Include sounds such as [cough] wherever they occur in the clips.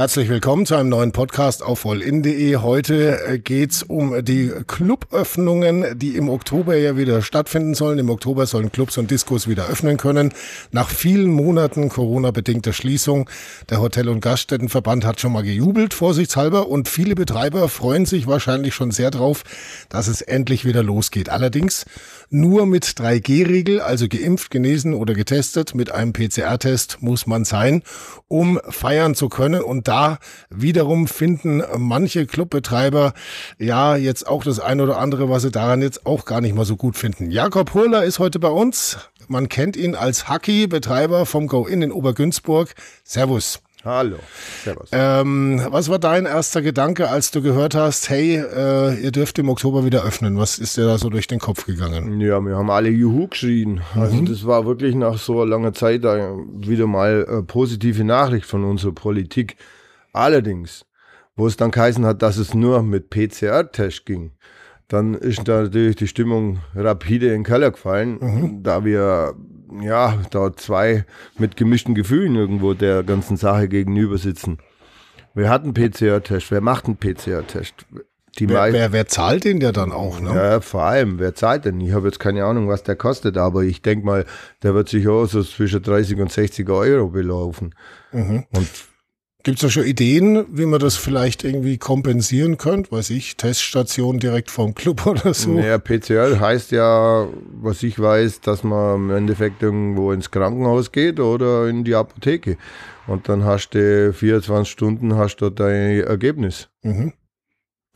Herzlich willkommen zu einem neuen Podcast auf vollin.de. Heute äh, geht's um die Cluböffnungen, die im Oktober ja wieder stattfinden sollen. Im Oktober sollen Clubs und Diskos wieder öffnen können. Nach vielen Monaten Corona-bedingter Schließung. Der Hotel- und Gaststättenverband hat schon mal gejubelt, vorsichtshalber. Und viele Betreiber freuen sich wahrscheinlich schon sehr drauf, dass es endlich wieder losgeht. Allerdings nur mit 3G-Regel, also geimpft, genesen oder getestet. Mit einem PCR-Test muss man sein, um feiern zu können. Und da wiederum finden manche Clubbetreiber ja jetzt auch das eine oder andere, was sie daran jetzt auch gar nicht mal so gut finden. Jakob Hurler ist heute bei uns. Man kennt ihn als Hacky, Betreiber vom Go-In in Obergünzburg. Servus. Hallo, servus. Ähm, was war dein erster Gedanke, als du gehört hast, hey, äh, ihr dürft im Oktober wieder öffnen? Was ist dir da so durch den Kopf gegangen? Ja, wir haben alle Juhu geschrien. Also mhm. das war wirklich nach so langer Zeit wieder mal eine positive Nachricht von unserer Politik. Allerdings, wo es dann geheißen hat, dass es nur mit PCR-Test ging, dann ist da natürlich die Stimmung rapide in den Keller gefallen, mhm. da wir ja, da zwei mit gemischten Gefühlen irgendwo der ganzen Sache gegenüber sitzen. Wer hat einen PCR-Test? Wer macht einen PCR-Test? wer, wer, wer, zahlt den der dann auch? Ne? Ja, vor allem, wer zahlt denn? Ich habe jetzt keine Ahnung, was der kostet, aber ich denke mal, der wird sich auch so zwischen 30 und 60 Euro belaufen. Mhm. Und Gibt es da schon Ideen, wie man das vielleicht irgendwie kompensieren könnte? Weiß ich, Teststation direkt vom Club [laughs] oder so? Naja, PCR heißt ja, was ich weiß, dass man im Endeffekt irgendwo ins Krankenhaus geht oder in die Apotheke. Und dann hast du 24 Stunden hast du dein Ergebnis. Mhm.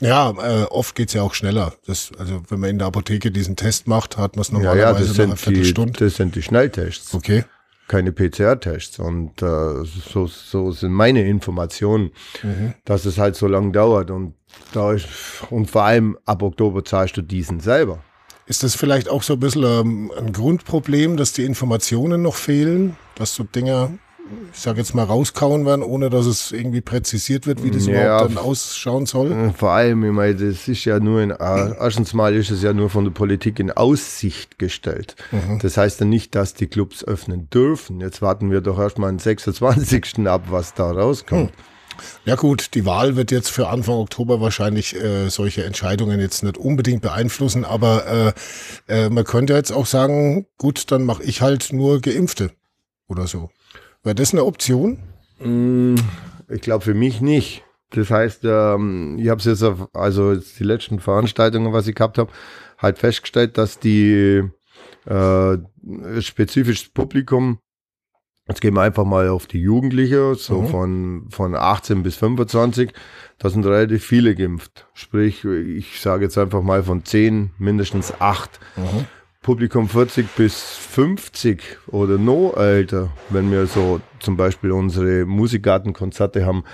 Ja, äh, oft geht's ja auch schneller. Das, also wenn man in der Apotheke diesen Test macht, hat man es normalerweise ja, ja, das nach einer Viertelstunde. Die, das sind die Schnelltests. Okay keine PCR-Tests. Und äh, so, so sind meine Informationen, mhm. dass es halt so lange dauert. Und, da ist, und vor allem ab Oktober zahlst du diesen selber. Ist das vielleicht auch so ein bisschen ähm, ein Grundproblem, dass die Informationen noch fehlen, dass so Dinge ich sage jetzt mal, rauskauen werden, ohne dass es irgendwie präzisiert wird, wie das ja, überhaupt dann ausschauen soll? Äh, vor allem, ich meine, das ist ja nur in, äh, erstens mal ist es ja nur von der Politik in Aussicht gestellt. Mhm. Das heißt ja nicht, dass die Clubs öffnen dürfen. Jetzt warten wir doch erstmal den 26. ab, was da rauskommt. Mhm. Ja gut, die Wahl wird jetzt für Anfang Oktober wahrscheinlich äh, solche Entscheidungen jetzt nicht unbedingt beeinflussen, aber äh, äh, man könnte jetzt auch sagen, gut, dann mache ich halt nur Geimpfte oder so. Wäre das eine Option? Mm, ich glaube für mich nicht. Das heißt, ähm, ich habe es jetzt auf, also jetzt die letzten Veranstaltungen, was ich gehabt habe, halt festgestellt, dass die äh, spezifisches Publikum, jetzt gehen wir einfach mal auf die Jugendliche, so mhm. von, von 18 bis 25, da sind relativ viele geimpft. Sprich, ich sage jetzt einfach mal von 10 mindestens 8. Mhm. Publikum 40 bis 50 oder noch älter, wenn wir so zum Beispiel unsere Musikgartenkonzerte haben,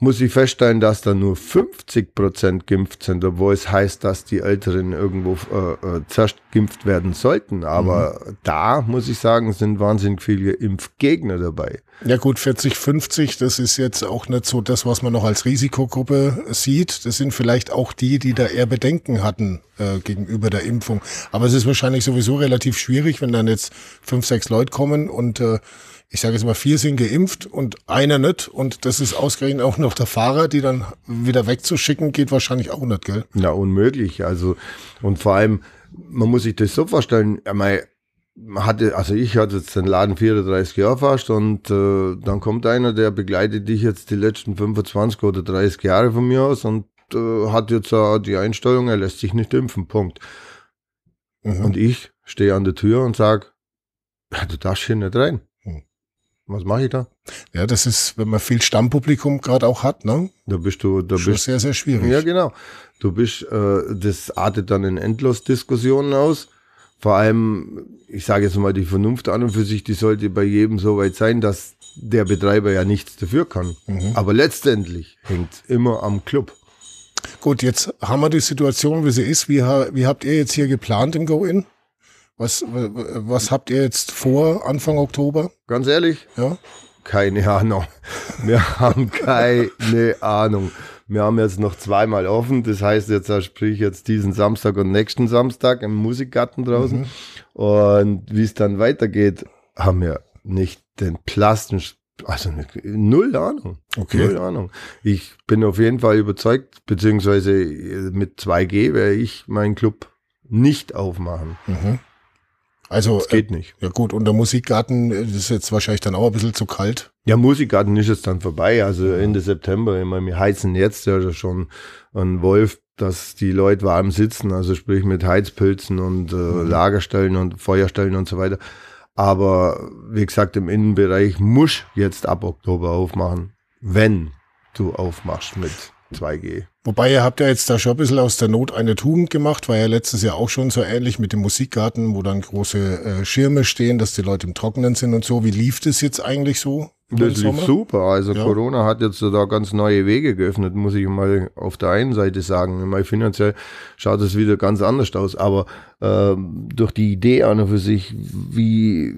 muss ich feststellen, dass da nur 50 Prozent geimpft sind, obwohl es heißt, dass die Älteren irgendwo äh, äh, zuerst geimpft werden sollten. Aber mhm. da muss ich sagen, sind wahnsinnig viele Impfgegner dabei. Ja gut, 40, 50, das ist jetzt auch nicht so das, was man noch als Risikogruppe sieht. Das sind vielleicht auch die, die da eher Bedenken hatten äh, gegenüber der Impfung. Aber es ist wahrscheinlich sowieso relativ schwierig, wenn dann jetzt fünf, sechs Leute kommen und äh, ich sage jetzt mal, vier sind geimpft und einer nicht. Und das ist ausgerechnet auch noch der Fahrer, die dann wieder wegzuschicken, geht wahrscheinlich auch nicht, gell? Ja, unmöglich. Also, und vor allem, man muss sich das so vorstellen, man hatte, also ich hatte jetzt den Laden 34 Jahre fast und äh, dann kommt einer, der begleitet dich jetzt die letzten 25 oder 30 Jahre von mir aus und äh, hat jetzt äh, die Einstellung, er lässt sich nicht impfen, Punkt. Mhm. Und ich stehe an der Tür und sage, du darfst hier nicht rein. Was mache ich da? Ja, das ist, wenn man viel Stammpublikum gerade auch hat, ne? Da bist du, da Schon bist sehr, sehr schwierig. Ja, genau. Du bist, äh, das artet dann in Endlosdiskussionen aus. Vor allem, ich sage jetzt mal, die Vernunft an und für sich, die sollte bei jedem so weit sein, dass der Betreiber ja nichts dafür kann. Mhm. Aber letztendlich hängt immer am Club. Gut, jetzt haben wir die Situation, wie sie ist. Wie, wie habt ihr jetzt hier geplant im Go-In? Was, was habt ihr jetzt vor Anfang Oktober? Ganz ehrlich? Ja. Keine Ahnung. Wir [laughs] haben keine Ahnung. Wir haben jetzt noch zweimal offen. Das heißt jetzt, sprich jetzt diesen Samstag und nächsten Samstag im Musikgarten draußen. Mhm. Und wie es dann weitergeht, haben wir nicht den Plasten, Also null Ahnung. Okay. Null Ahnung. Ich bin auf jeden Fall überzeugt, beziehungsweise mit 2G werde ich meinen Club nicht aufmachen. Mhm. Also, Das geht nicht. äh, ja gut, und der Musikgarten äh, ist jetzt wahrscheinlich dann auch ein bisschen zu kalt. Ja, Musikgarten ist jetzt dann vorbei. Also Ende September. Ich meine, wir heizen jetzt ja schon einen Wolf, dass die Leute warm sitzen. Also sprich mit Heizpilzen und äh, Lagerstellen und Feuerstellen und so weiter. Aber wie gesagt, im Innenbereich muss jetzt ab Oktober aufmachen, wenn du aufmachst mit 2G. Wobei ihr habt ja jetzt da schon ein bisschen aus der Not eine Tugend gemacht, war ja letztes Jahr auch schon so ähnlich mit dem Musikgarten, wo dann große äh, Schirme stehen, dass die Leute im Trockenen sind und so. Wie lief das jetzt eigentlich so? Das lief super. Also Ja. Corona hat jetzt da ganz neue Wege geöffnet, muss ich mal auf der einen Seite sagen. Mal finanziell schaut es wieder ganz anders aus, aber ähm, durch die Idee an und für sich, wie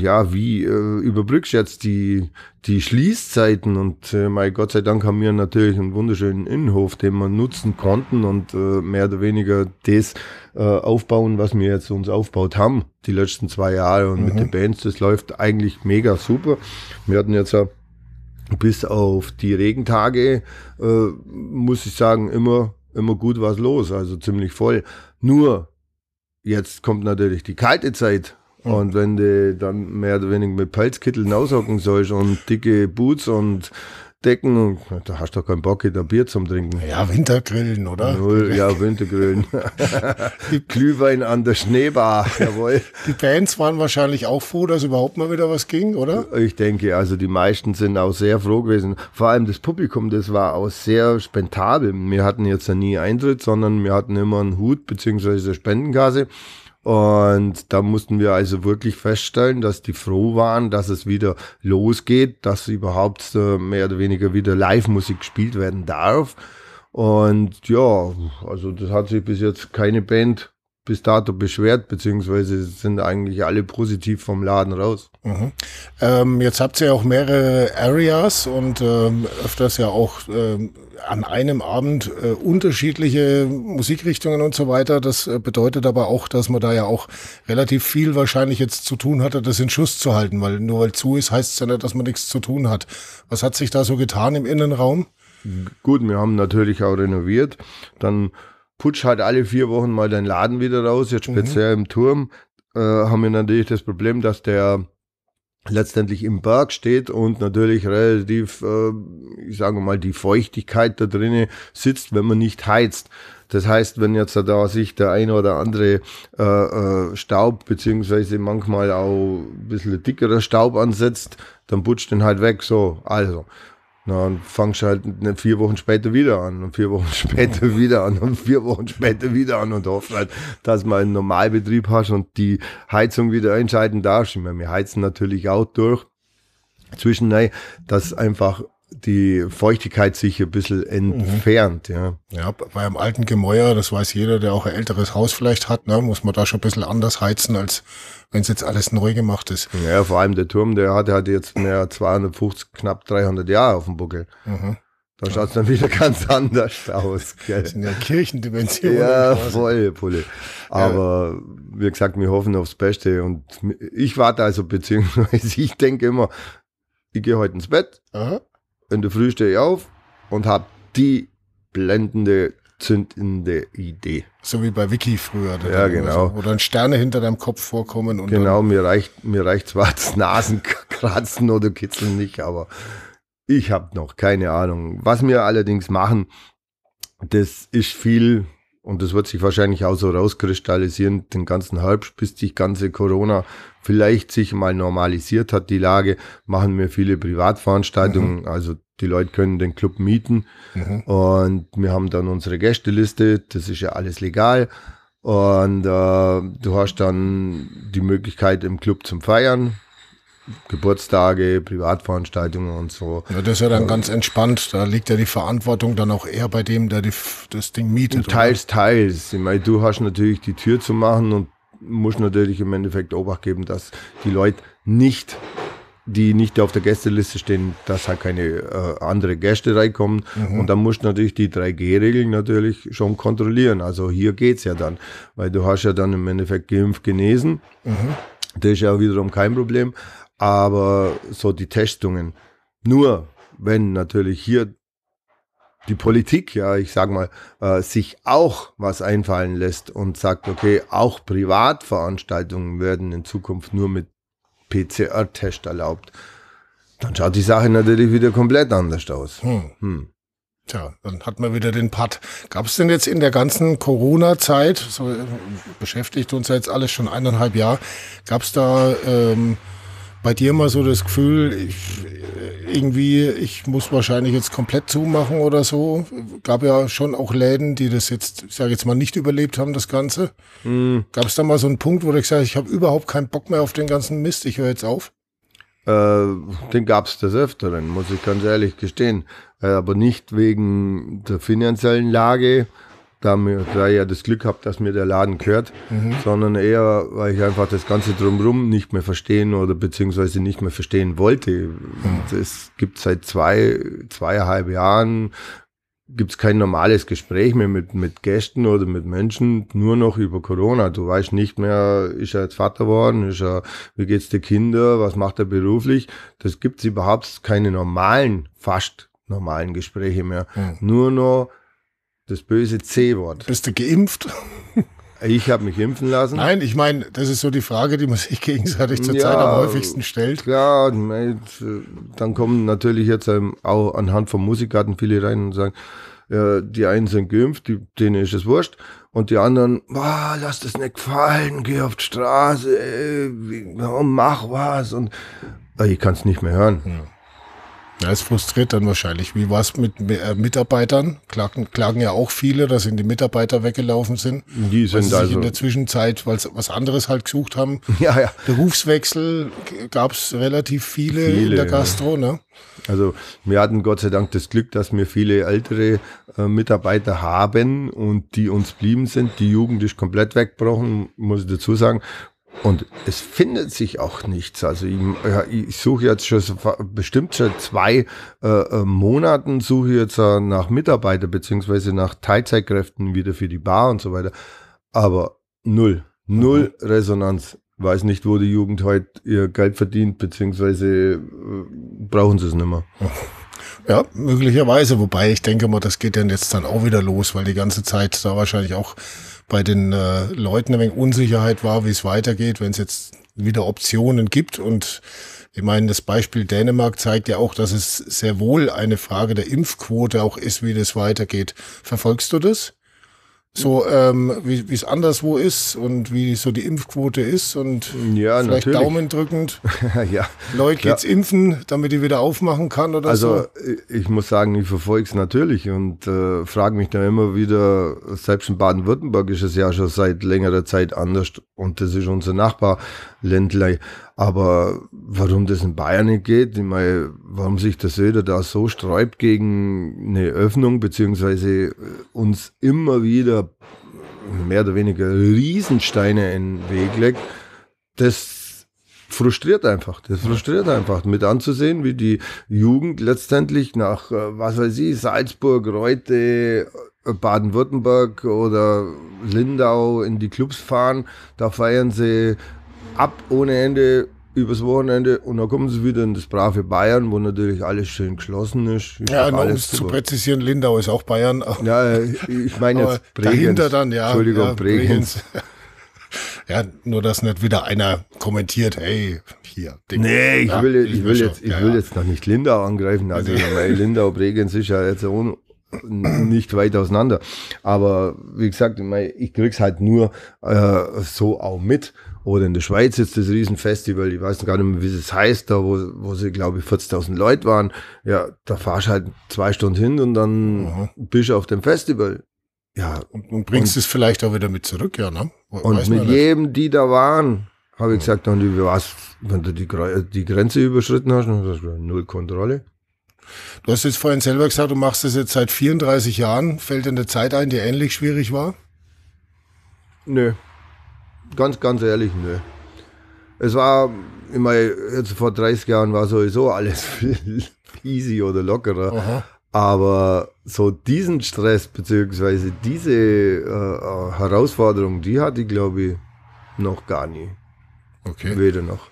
ja, wie äh, überbrückst jetzt die die Schließzeiten und äh, mein Gott sei Dank haben wir natürlich einen wunderschönen Innenhof, den wir nutzen konnten und äh, mehr oder weniger das äh, aufbauen, was wir jetzt uns aufgebaut haben, die letzten zwei Jahre und mit den Bands, das läuft eigentlich mega super. Wir hatten jetzt ja bis auf die Regentage, äh, muss ich sagen, immer, immer gut was los, also ziemlich voll. Nur, jetzt kommt natürlich die kalte Zeit. Und wenn du dann mehr oder weniger mit Pelzkitteln aushocken sollst und dicke Boots und Decken, und, da hast du doch keinen Bock, da Bier zum Trinken. Ja, Wintergrillen, oder? Null, ja, [laughs] Wintergrillen. [laughs] Glühwein an der Schneebar, [laughs] jawohl. Die Bands waren wahrscheinlich auch froh, dass überhaupt mal wieder was ging, oder? Ich denke, also die meisten sind auch sehr froh gewesen. Vor allem das Publikum, das war auch sehr spendabel. Wir hatten jetzt ja nie Eintritt, sondern wir hatten immer einen Hut beziehungsweise Spendenkasse. Und da mussten wir also wirklich feststellen, dass die froh waren, dass es wieder losgeht, dass überhaupt äh, mehr oder weniger wieder Live-Musik gespielt werden darf. Und ja, also das hat sich bis jetzt keine Band bis dato beschwert, beziehungsweise sind eigentlich alle positiv vom Laden raus. Mhm. Ähm, jetzt habt ihr ja auch mehrere Areas und ähm, öfters ja auch ähm, an einem Abend äh, unterschiedliche Musikrichtungen und so weiter. Das äh, bedeutet aber auch, dass man da ja auch relativ viel wahrscheinlich jetzt zu tun hatte, das in Schuss zu halten, weil nur weil zu ist, heißt es ja nicht, dass man nichts zu tun hat. Was hat sich da so getan im Innenraum? Gut, wir haben natürlich auch renoviert. Dann putsch halt alle vier Wochen mal deinen Laden wieder raus. Jetzt speziell im Turm äh, haben wir natürlich das Problem, dass der letztendlich im Berg steht und natürlich relativ, äh, ich sage mal, die Feuchtigkeit da drinnen sitzt, wenn man nicht heizt. Das heißt, wenn jetzt da sich der eine oder andere äh, äh, Staub beziehungsweise manchmal auch ein bisschen dickerer Staub ansetzt, dann putzt den halt weg. So, also. Na, dann fangst halt ne, vier Wochen später wieder an und vier Wochen [laughs] später wieder an und vier Wochen später wieder an und hoffst halt, dass man einen Normalbetrieb hast und die Heizung wieder einschalten darfst. Ich meine, wir heizen natürlich auch durch zwischendurch, dass einfach die Feuchtigkeit sich ein bisschen entfernt, ja. Ja, bei einem alten Gemäuer, das weiß jeder, der auch ein älteres Haus vielleicht hat, ne, muss man da schon ein bisschen anders heizen, als wenn es jetzt alles neu gemacht ist. Ja, vor allem der Turm, der hatte halt jetzt mehr 250, knapp 300 Jahre auf dem Buckel. Mhm. Da schaut es dann wieder [laughs] ganz anders aus, gell. Das sind ja Kirchendimensionen. Ja, quasi. voll, Pulle. Aber wie gesagt, wir hoffen aufs Beste und ich warte also, beziehungsweise [laughs] ich denke immer, ich gehe heute ins Bett, Aha. In der Früh stehe ich auf und habe die blendende, zündende Idee. So wie bei Wiki früher. Ja, genau. So, wo dann Sterne hinter deinem Kopf vorkommen und Genau, mir reicht, mir reicht zwar das Nasenkratzen oder Kitzeln nicht, aber ich habe noch keine Ahnung. Was wir allerdings machen, das ist viel und das wird sich wahrscheinlich auch so rauskristallisieren, den ganzen Herbst, bis die ganze Corona vielleicht sich mal normalisiert hat, die Lage, machen wir viele Privatveranstaltungen. Also die Leute können den Club mieten Mhm. und wir haben dann unsere Gästeliste, das ist ja alles legal. Und äh, du hast dann die Möglichkeit im Club zum Feiern, Geburtstage, Privatveranstaltungen und so. Ja, das ist ja dann ganz entspannt. Da liegt ja die Verantwortung dann auch eher bei dem, der die, das Ding mietet. oder? Teils, teils. Ich meine, du hast natürlich die Tür zu machen und musst natürlich im Endeffekt Obacht geben, dass die Leute nicht, die nicht auf der Gästeliste stehen, dass halt keine äh, andere Gäste reinkommen. Und dann musst du natürlich die 3G-Regeln natürlich schon kontrollieren. Also hier geht's ja dann, weil du hast ja dann im Endeffekt geimpft genesen. Das ist ja wiederum kein Problem. Aber so die Testungen, nur wenn natürlich hier die Politik, ja, ich sag mal, äh, sich auch was einfallen lässt und sagt, okay, auch Privatveranstaltungen werden in Zukunft nur mit PCR-Test erlaubt, dann schaut die Sache natürlich wieder komplett anders aus. Hm. Hm. Tja, dann hat man wieder den Putt. Gab es denn jetzt in der ganzen Corona-Zeit, so äh, beschäftigt uns ja jetzt alles schon eineinhalb Jahre, gab es da ähm, bei dir mal so das Gefühl, ich, irgendwie, ich muss wahrscheinlich jetzt komplett zumachen oder so? Gab ja schon auch Läden, die das jetzt, ich sage jetzt mal, nicht überlebt haben, das Ganze. Mhm. Gab es da mal so einen Punkt, wo du gesagt hast, ich habe überhaupt keinen Bock mehr auf den ganzen Mist, ich höre jetzt auf? Äh, den gab es des Öfteren, muss ich ganz ehrlich gestehen. Äh, aber nicht wegen der finanziellen Lage, da, mir, da ich ja das Glück habe, dass mir der Laden gehört, mhm. sondern eher, weil ich einfach das Ganze drumherum nicht mehr verstehen oder beziehungsweise nicht mehr verstehen wollte. Mhm. Es gibt seit zwei, zweieinhalb Jahren gibt es kein normales Gespräch mehr mit, mit Gästen oder mit Menschen, nur noch über Corona. Du weißt nicht mehr, ist er jetzt Vater geworden, ist er, wie geht's der Kinder, was macht er beruflich? Das gibt's überhaupt keine normalen, fast normalen Gespräche mehr. Mhm. Nur noch das böse C-Wort. Bist du geimpft? [laughs] Ich habe mich impfen lassen. Nein, ich meine, das ist so die Frage, die man sich [laughs] gegenseitig zur ja, am häufigsten stellt. Ja, dann kommen natürlich jetzt auch anhand vom Musikgarten viele rein und sagen, ja, die einen sind geimpft, die, denen ist es wurscht. Und die anderen, oh, lass das nicht gefallen, geh auf die Straße, ey, mach was. Und ich kann es nicht mehr hören. Ja. Ja, es frustriert dann wahrscheinlich. Wie war es mit äh, Mitarbeitern? Klagen, klagen ja auch viele, dass ihnen die Mitarbeiter weggelaufen sind. Die sind also in der Zwischenzeit, weil sie was anderes halt gesucht haben. [laughs] Ja, ja. Berufswechsel gab es relativ viele, viele, in der Gastro, ne? Also wir hatten Gott sei Dank das Glück, dass wir viele ältere äh, Mitarbeiter haben und die uns blieben sind. Die Jugend ist komplett weggebrochen, muss ich dazu sagen. Und es findet sich auch nichts. Also ich, ich suche jetzt schon bestimmt schon zwei äh, äh, Monaten suche jetzt äh, nach Mitarbeiter beziehungsweise nach Teilzeitkräften wieder für die Bar und so weiter. Aber null, null mhm. Resonanz. Weiß nicht, wo die Jugend heute ihr Geld verdient, beziehungsweise äh, brauchen sie es nicht mehr. Ja, möglicherweise. Wobei ich denke mal, das geht dann jetzt dann auch wieder los, weil die ganze Zeit da wahrscheinlich auch bei den äh, Leuten ein wenig Unsicherheit war, wie es weitergeht, wenn es jetzt wieder Optionen gibt. Und ich meine, das Beispiel Dänemark zeigt ja auch, dass es sehr wohl eine Frage der Impfquote auch ist, wie das weitergeht. Verfolgst du das? So ähm, wie es anderswo ist und wie so die Impfquote ist und ja, vielleicht natürlich. Daumen drückend. [laughs] ja, Leute jetzt impfen, damit ich wieder aufmachen kann oder also, so. Also ich muss sagen, ich verfolge es natürlich und äh, frage mich dann immer wieder, selbst in Baden-Württemberg ist es ja schon seit längerer Zeit anders und das ist unser Nachbar Ländler. Aber warum das in Bayern nicht geht, ich meine, warum sich der Söder da so sträubt gegen eine Öffnung, beziehungsweise uns immer wieder mehr oder weniger Riesensteine in den Weg legt, das frustriert einfach. Das frustriert einfach, mit anzusehen, wie die Jugend letztendlich nach, äh, was weiß ich, Salzburg, Reute, Baden-Württemberg oder Lindau in die Clubs fahren. Da feiern sie ab ohne Ende übers Wochenende und dann kommen sie wieder in das brave Bayern, wo natürlich alles schön geschlossen ist. Ich ja, um es zu präzisieren, Lindau ist auch Bayern. Ja, ich meine jetzt Bregenz. Dahinter dann, ja. Entschuldigung, ja, Bregenz. [laughs] Ja, nur dass nicht wieder einer kommentiert, hey, hier. Ding. Nee, ich ja, will, ich, will jetzt, ich ja, will jetzt noch nicht Lindau angreifen. Also, weil Lindau, Bregenz ist ja jetzt nicht weit auseinander. Aber wie gesagt, ich krieg's halt nur äh, so auch mit. Oder in der Schweiz jetzt das Riesenfestival, ich weiß gar nicht mehr, wie es heißt, da wo, wo sie, glaube ich, 40.000 Leute waren. Ja, da fahrst halt zwei Stunden hin und dann mhm. bist du auf dem Festival. Ja. Und, und bringst und, es vielleicht auch wieder mit zurück, ja, ne? Weiß und mit jedem, die da waren, habe ich gesagt, dann, wie was, wenn du die, die Grenze überschritten hast, dann hast du null Kontrolle. Du hast jetzt vorhin selber gesagt, du machst das jetzt seit 34 Jahren. Fällt dir eine Zeit ein, die ähnlich schwierig war? Nö. Ganz, ganz ehrlich, nö. Es war, immer jetzt vor 30 Jahren war sowieso alles [laughs] easy oder lockerer. Aha. Aber so diesen Stress beziehungsweise diese äh, äh, Herausforderung, die hatte ich glaube ich noch gar nie. Okay. Weder noch.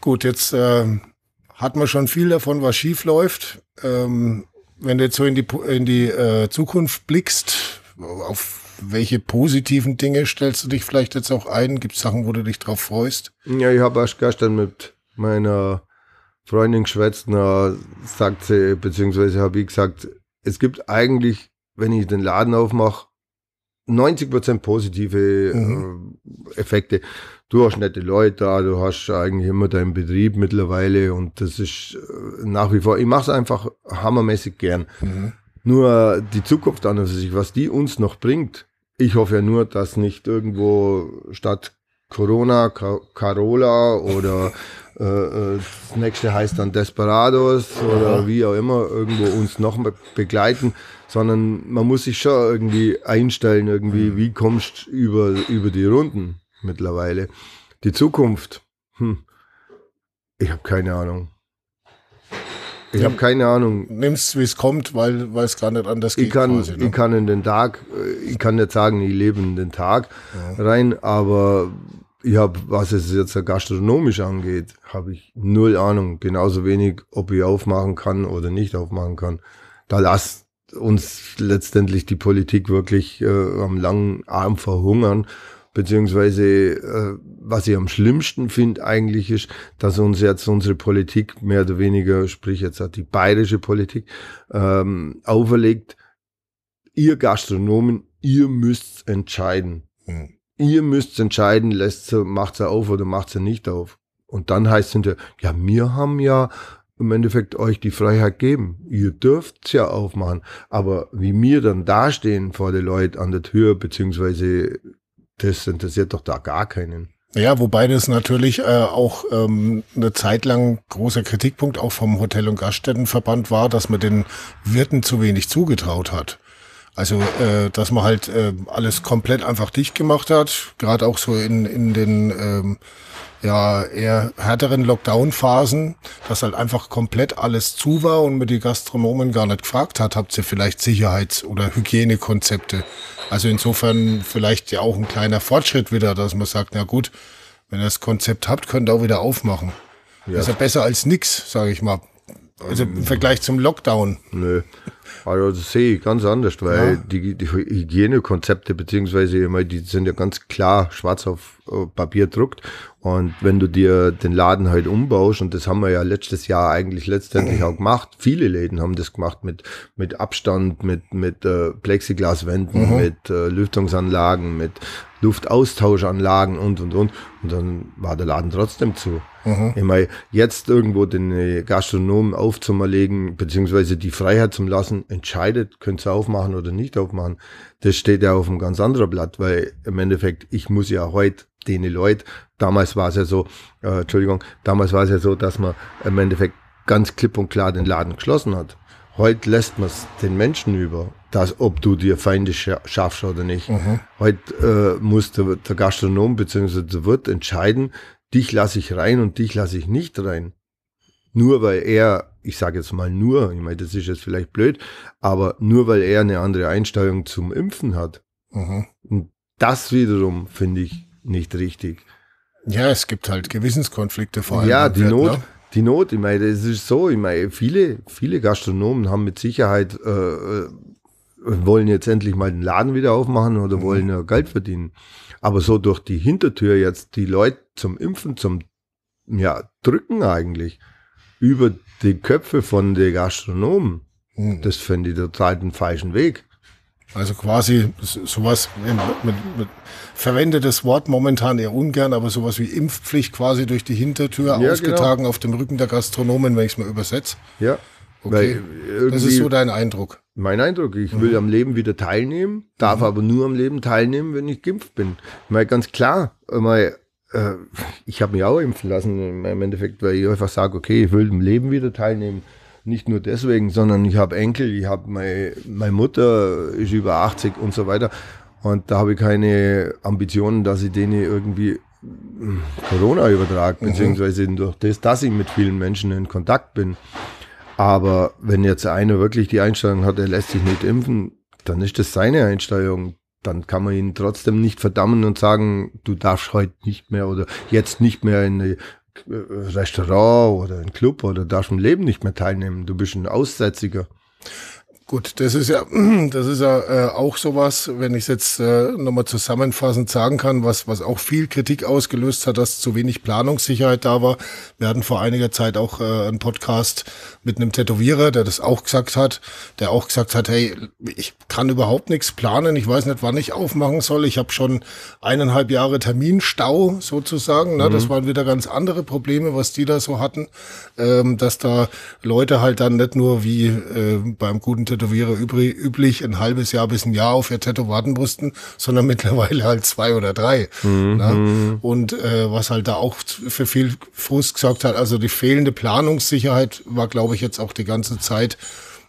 Gut, jetzt äh, hat man schon viel davon, was schief läuft. Ähm, wenn du jetzt so in die, in die äh, Zukunft blickst, auf welche positiven Dinge stellst du dich vielleicht jetzt auch ein? Gibt es Sachen, wo du dich drauf freust? Ja, ich habe erst gestern mit meiner Freundin geschwätzt, na, sagt sie, beziehungsweise habe ich gesagt, es gibt eigentlich, wenn ich den Laden aufmache, 90% positive mhm. äh, Effekte. Du hast nette Leute da, du hast eigentlich immer deinen Betrieb mittlerweile und das ist äh, nach wie vor, ich mache es einfach hammermäßig gern. Mhm. Nur die Zukunft an sich, was die uns noch bringt, ich hoffe ja nur, dass nicht irgendwo statt Corona, Carola oder äh, äh, das nächste heißt dann Desperados oder wie auch immer irgendwo uns noch begleiten, sondern man muss sich schon irgendwie einstellen, irgendwie, mhm. wie kommst du über, über die Runden mittlerweile. Die Zukunft, hm, ich habe keine Ahnung. Ich habe keine Ahnung. Nimmst wie es kommt, weil weil es gar nicht anders geht. Ich kann, quasi, ne? ich kann in den Tag, ich kann nicht sagen, ich lebe in den Tag ja. rein, aber ich habe, was es jetzt gastronomisch angeht, habe ich null Ahnung. Genauso wenig, ob ich aufmachen kann oder nicht aufmachen kann. Da lasst uns letztendlich die Politik wirklich äh, am langen Arm verhungern. Beziehungsweise, äh, was ich am schlimmsten finde eigentlich ist, dass uns jetzt unsere Politik mehr oder weniger, sprich jetzt hat die bayerische Politik, ähm, auferlegt, ihr Gastronomen, ihr müsst entscheiden. Mhm ihr müsst entscheiden, lässt sie, macht sie auf oder macht sie nicht auf. Und dann heißt es hinterher, ja, wir haben ja im Endeffekt euch die Freiheit geben. Ihr dürft ja aufmachen. Aber wie wir dann dastehen vor den Leuten an der Tür, beziehungsweise das interessiert doch da gar keinen. Ja, wobei das natürlich äh, auch ähm, eine Zeit lang großer Kritikpunkt auch vom Hotel- und Gaststättenverband war, dass man den Wirten zu wenig zugetraut hat. Also, äh, dass man halt äh, alles komplett einfach dicht gemacht hat, gerade auch so in, in den ähm, ja eher härteren Lockdown-Phasen, dass halt einfach komplett alles zu war und mir die Gastronomen gar nicht gefragt hat, habt ihr vielleicht Sicherheits- oder Hygienekonzepte? Also insofern vielleicht ja auch ein kleiner Fortschritt wieder, dass man sagt, na gut, wenn ihr das Konzept habt, könnt ihr auch wieder aufmachen. Ja. Das ist ja besser als nix, sage ich mal. Also im Vergleich zum Lockdown. Nö. Also das sehe ich ganz anders, weil ja. die, die Hygienekonzepte beziehungsweise die sind ja ganz klar schwarz auf Papier druckt. Und wenn du dir den Laden halt umbaust, und das haben wir ja letztes Jahr eigentlich letztendlich auch gemacht, viele Läden haben das gemacht mit, mit Abstand, mit, mit äh, Plexiglaswänden, mhm. mit äh, Lüftungsanlagen, mit Luftaustauschanlagen und und und. Und dann war der Laden trotzdem zu. Mhm. Ich meine, jetzt irgendwo den äh, Gastronomen aufzumerlegen, beziehungsweise die Freiheit zum Lassen, entscheidet, könnt ihr aufmachen oder nicht aufmachen. Das steht ja auf einem ganz anderen Blatt, weil im Endeffekt, ich muss ja heute denen Leute, damals war es ja so, äh, Entschuldigung, damals war es ja so, dass man im Endeffekt ganz klipp und klar den Laden geschlossen hat. Heute lässt man es den Menschen über, dass, ob du dir Feinde schaffst oder nicht. Mhm. Heute äh, muss der, der Gastronom bzw. der Wirt entscheiden, dich lasse ich rein und dich lasse ich nicht rein. Nur weil er, ich sage jetzt mal nur, ich meine, das ist jetzt vielleicht blöd, aber nur weil er eine andere Einstellung zum Impfen hat. Mhm. Und das wiederum finde ich nicht richtig. Ja, es gibt halt Gewissenskonflikte vor allem. Ja, die Not, ne? die Not, ich meine, es ist so, ich meine, viele, viele Gastronomen haben mit Sicherheit, äh, äh wollen jetzt endlich mal den Laden wieder aufmachen oder mhm. wollen ja Geld verdienen. Aber so durch die Hintertür jetzt die Leute zum Impfen, zum, ja, drücken eigentlich über die Köpfe von den Gastronomen, mhm. das fände ich total den falschen Weg. Also quasi sowas, mit, mit, verwendet das Wort momentan eher ungern, aber sowas wie Impfpflicht quasi durch die Hintertür ja, ausgetragen genau. auf dem Rücken der Gastronomen, wenn ich es mal übersetze. Ja. Okay. das ist so dein Eindruck. Mein Eindruck, ich will mhm. am Leben wieder teilnehmen, darf mhm. aber nur am Leben teilnehmen, wenn ich geimpft bin. Ich meine, ganz klar, mal, äh, ich habe mich auch impfen lassen im Endeffekt, weil ich einfach sage, okay, ich will im Leben wieder teilnehmen nicht nur deswegen, sondern ich habe Enkel, ich habe meine, meine Mutter ist über 80 und so weiter. Und da habe ich keine Ambitionen, dass ich denen irgendwie hm, Corona übertrage, mhm. beziehungsweise durch das, dass ich mit vielen Menschen in Kontakt bin. Aber wenn jetzt einer wirklich die Einstellung hat, er lässt sich nicht impfen, dann ist das seine Einstellung. Dann kann man ihn trotzdem nicht verdammen und sagen, du darfst heute nicht mehr oder jetzt nicht mehr in die Restaurant oder ein Club oder darfst im Leben nicht mehr teilnehmen. Du bist ein Aussätziger. Gut, das ist ja, [clears throat] das ist ja äh, auch sowas, wenn ich es jetzt äh, nochmal zusammenfassend sagen kann, was, was auch viel Kritik ausgelöst hat, dass zu wenig Planungssicherheit da war. Wir hatten vor einiger Zeit auch äh, einen Podcast mit einem Tätowierer, der das auch gesagt hat, der auch gesagt hat, hey, ich kann überhaupt nichts planen, ich weiß nicht, wann ich aufmachen soll. Ich habe schon eineinhalb Jahre Terminstau sozusagen. Ne? Mhm. Das waren wieder ganz andere Probleme, was die da so hatten, ähm, dass da Leute halt dann nicht nur wie äh, beim guten Tätowierer Tätowierer übrig, üblich ein halbes Jahr bis ein Jahr auf ihr Tattoo warten mussten, sondern [laughs] mittlerweile halt zwei oder drei. Mhm. Ne? Und äh, was halt da auch für viel Frust gesagt hat, also die fehlende Planungssicherheit war, glaube ich, jetzt auch die ganze Zeit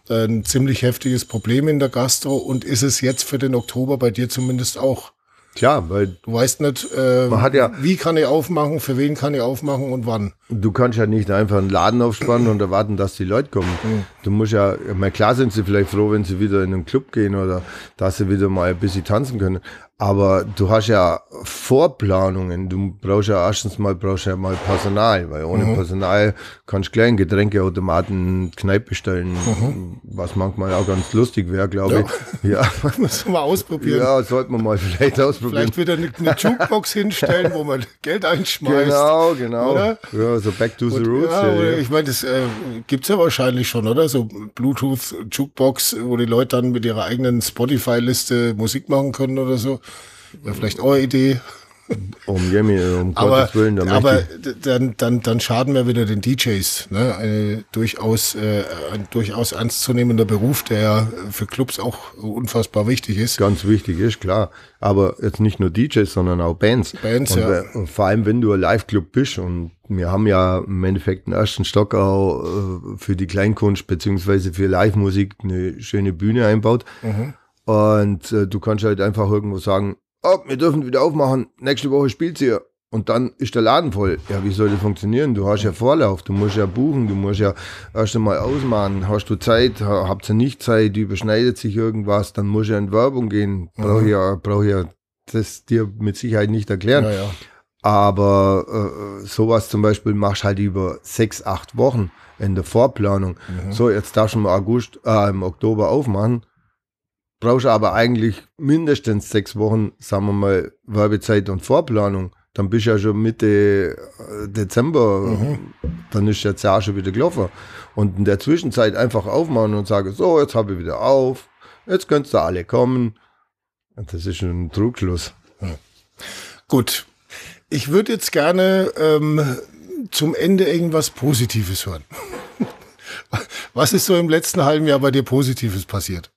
äh, ein ziemlich heftiges Problem in der Gastro und ist es jetzt für den Oktober bei dir zumindest auch. Tja, weil du weißt nicht, äh, man hat ja, wie kann ich aufmachen, für wen kann ich aufmachen und wann. Du kannst ja nicht einfach einen Laden aufspannen und erwarten, dass die Leute kommen. Mhm. Du musst ja, mal klar sind sie vielleicht froh, wenn sie wieder in einen Club gehen oder dass sie wieder mal ein bisschen tanzen können. Aber du hast ja Vorplanungen. Du brauchst ja erstens mal brauchst ja mal Personal, weil ohne mhm. Personal kannst du gleich einen Getränkeautomaten Kneipe bestellen, mhm. was manchmal auch ganz lustig wäre, glaube ich. Ja. [laughs] Müssen wir mal ausprobieren. Ja, sollten wir mal vielleicht ausprobieren. Vielleicht wieder eine, eine [laughs] Jukebox hinstellen, wo man Geld einschmeißt. Genau, genau. Oder? Ja, so back to the Und, roots. Ja, ja, ich meine, das äh, gibt's ja wahrscheinlich schon, oder? So Bluetooth Jukebox, wo die Leute dann mit ihrer eigenen Spotify-Liste Musik machen können oder so. Wäre vielleicht eure Idee. Um Jemmy, um aber, Gottes Willen. Dann aber dann, dann, dann schaden wir wieder den DJs. Ne? Eine durchaus, äh, ein durchaus ernstzunehmender Beruf, der für Clubs auch unfassbar wichtig ist. Ganz wichtig ist, klar. Aber jetzt nicht nur DJs, sondern auch Bands. Bands, und, ja. Und vor allem, wenn du ein Live-Club bist und wir haben ja im Endeffekt einen ersten Stock auch äh, für die Kleinkunst beziehungsweise für Live-Musik eine schöne Bühne einbaut. Mhm. Und äh, du kannst halt einfach irgendwo sagen, oh, wir dürfen wieder aufmachen, nächste Woche spielt ihr. Und dann ist der Laden voll. Ja, wie soll das funktionieren? Du hast ja Vorlauf, du musst ja buchen, du musst ja erst einmal ausmachen. Hast du Zeit, habt ihr nicht Zeit, überschneidet sich irgendwas, dann muss ja in Werbung gehen. Brauche mhm. ja, brauch ja das dir mit Sicherheit nicht erklären. Ja, ja. Aber äh, sowas zum Beispiel machst halt über sechs, acht Wochen in der Vorplanung. Mhm. So, jetzt darfst du im August, äh, im Oktober aufmachen brauchst aber eigentlich mindestens sechs Wochen, sagen wir mal, Werbezeit und Vorplanung. Dann bist du ja schon Mitte äh, Dezember, mhm. dann ist jetzt ja schon wieder gelaufen. Und in der Zwischenzeit einfach aufmachen und sagen, so, jetzt habe ich wieder auf, jetzt könnt ihr alle kommen. Das ist schon ein Trugschluss. Mhm. Gut. Ich würde jetzt gerne ähm, zum Ende irgendwas Positives hören. [laughs] Was ist so im letzten halben Jahr bei dir Positives passiert?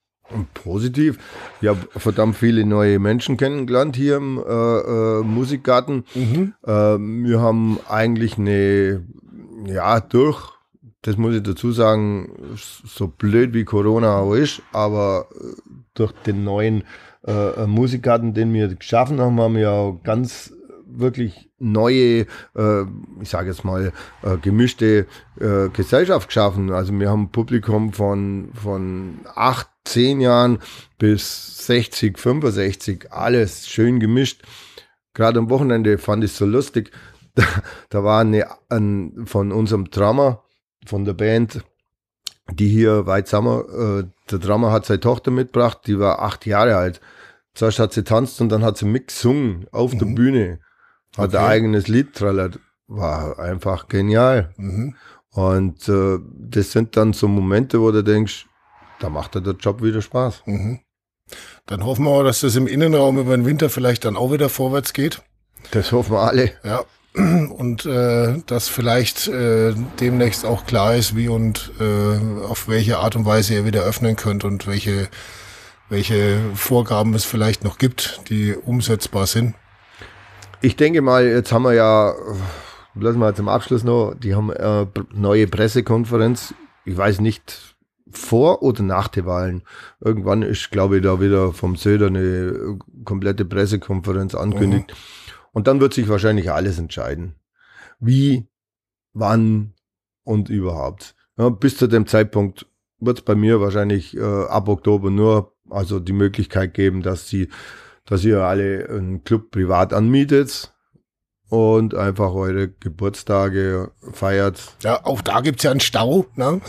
Positiv. Ich habe verdammt viele neue Menschen kennengelernt hier im äh, äh, Musikgarten. Mhm. Äh, wir haben eigentlich eine, ja, durch, das muss ich dazu sagen, so blöd wie Corona auch ist, aber äh, durch den neuen äh, Musikgarten, den wir geschaffen haben, haben wir auch ganz wirklich neue, äh, ich sage jetzt mal, äh, gemischte äh, Gesellschaft geschaffen. Also wir haben ein Publikum von, von acht, zehn Jahren bis 60, 65, alles schön gemischt. Gerade am Wochenende fand ich es so lustig. [laughs] Da, da war eine, ein, von unserem Drummer, von der Band, die hier weit Sommer, äh, der Drummer hat seine Tochter mitgebracht, die war acht Jahre alt. Zuerst hat sie tanzt und dann hat sie mitgesungen auf mhm. der Bühne. Hat okay. ein eigenes Lied trallert. War einfach genial. Mhm. Und äh, das sind dann so Momente, wo du denkst, da macht er der Job wieder Spaß. Mhm. Dann hoffen wir, dass das im Innenraum über den Winter vielleicht dann auch wieder vorwärts geht. Das hoffen wir alle. Ja. [clears throat] Und äh, dass vielleicht äh, demnächst auch klar ist, wie und äh, auf welche Art und Weise ihr wieder öffnen könnt und welche, welche Vorgaben es vielleicht noch gibt, die umsetzbar sind. Ich denke mal, jetzt haben wir ja, lassen wir zum Abschluss noch, die haben äh, neue Pressekonferenz. Ich weiß nicht, vor oder nach den Wahlen. Irgendwann ist, glaube ich, da wieder vom Söder eine komplette Pressekonferenz angekündigt. Mhm. Und dann wird sich wahrscheinlich alles entscheiden. Wie, wann und überhaupt. Ja, bis zu dem Zeitpunkt wird es bei mir wahrscheinlich äh, ab Oktober nur also die Möglichkeit geben, dass sie dass ihr alle einen Club privat anmietet. und einfach eure Geburtstage feiert. Ja, auch da gibt's ja einen Stau. Ne?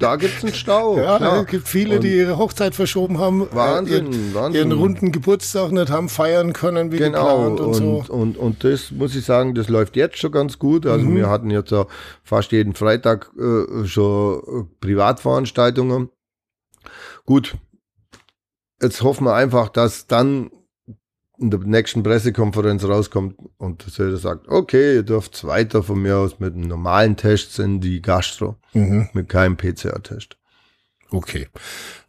Da gibt's einen Stau. [laughs] ja, klar. es gibt viele, Und die ihre Hochzeit verschoben haben, Wahnsinn, äh, ihren, Wahnsinn. ihren runden Geburtstag nicht haben feiern können wie Genau, geplant und, und, so. und, und das muss ich sagen, das läuft jetzt schon ganz gut. Also Mhm. wir hatten jetzt auch fast jeden Freitag äh, schon äh, Privatveranstaltungen. Gut, jetzt hoffen wir einfach, dass dann in der nächsten Pressekonferenz rauskommt und dass er sagt, okay, ihr dürft weiter von mir aus mit einem normalen Test in die Gastro, Mhm. mit keinem PCR-Test. Okay.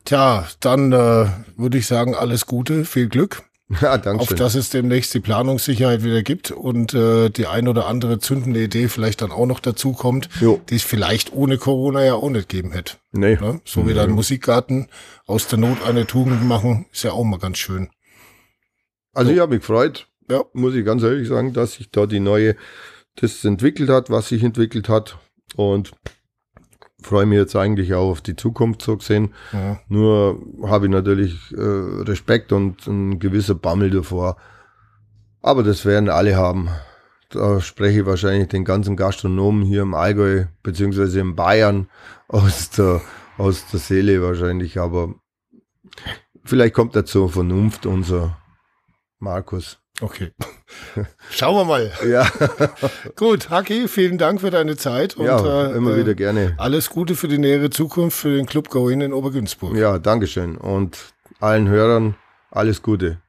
Tja, dann äh, würde ich sagen, alles Gute, viel Glück. [laughs] Ja, danke Auf dass es demnächst die Planungssicherheit wieder gibt und äh, die ein oder andere zündende Idee vielleicht dann auch noch dazu kommt, Jo. die es vielleicht ohne Corona ja auch nicht geben hätte. Nee. Ne? So wie dein Musikgarten aus der Not eine Tugend machen, ist ja auch mal ganz schön. Also ich habe mich gefreut, Ja. muss ich ganz ehrlich sagen, dass sich da die neue, das entwickelt hat, was sich entwickelt hat und freue mich jetzt eigentlich auch auf die Zukunft so gesehen. Ja. Nur habe ich natürlich äh, Respekt und ein gewisser Bammel davor. Aber das werden alle haben. Da spreche ich wahrscheinlich den ganzen Gastronomen hier im Allgäu beziehungsweise in Bayern [laughs] aus der, aus der Seele wahrscheinlich. Aber vielleicht kommt zur Vernunft, unser Markus. Okay. [laughs] Schauen wir mal. Ja. [laughs] Gut, Haki, vielen Dank für deine Zeit. Und, ja, immer äh, wieder gerne. Alles Gute für die nähere Zukunft für den Club Go in in Obergünzburg. Ja, Dankeschön. Und allen Hörern alles Gute.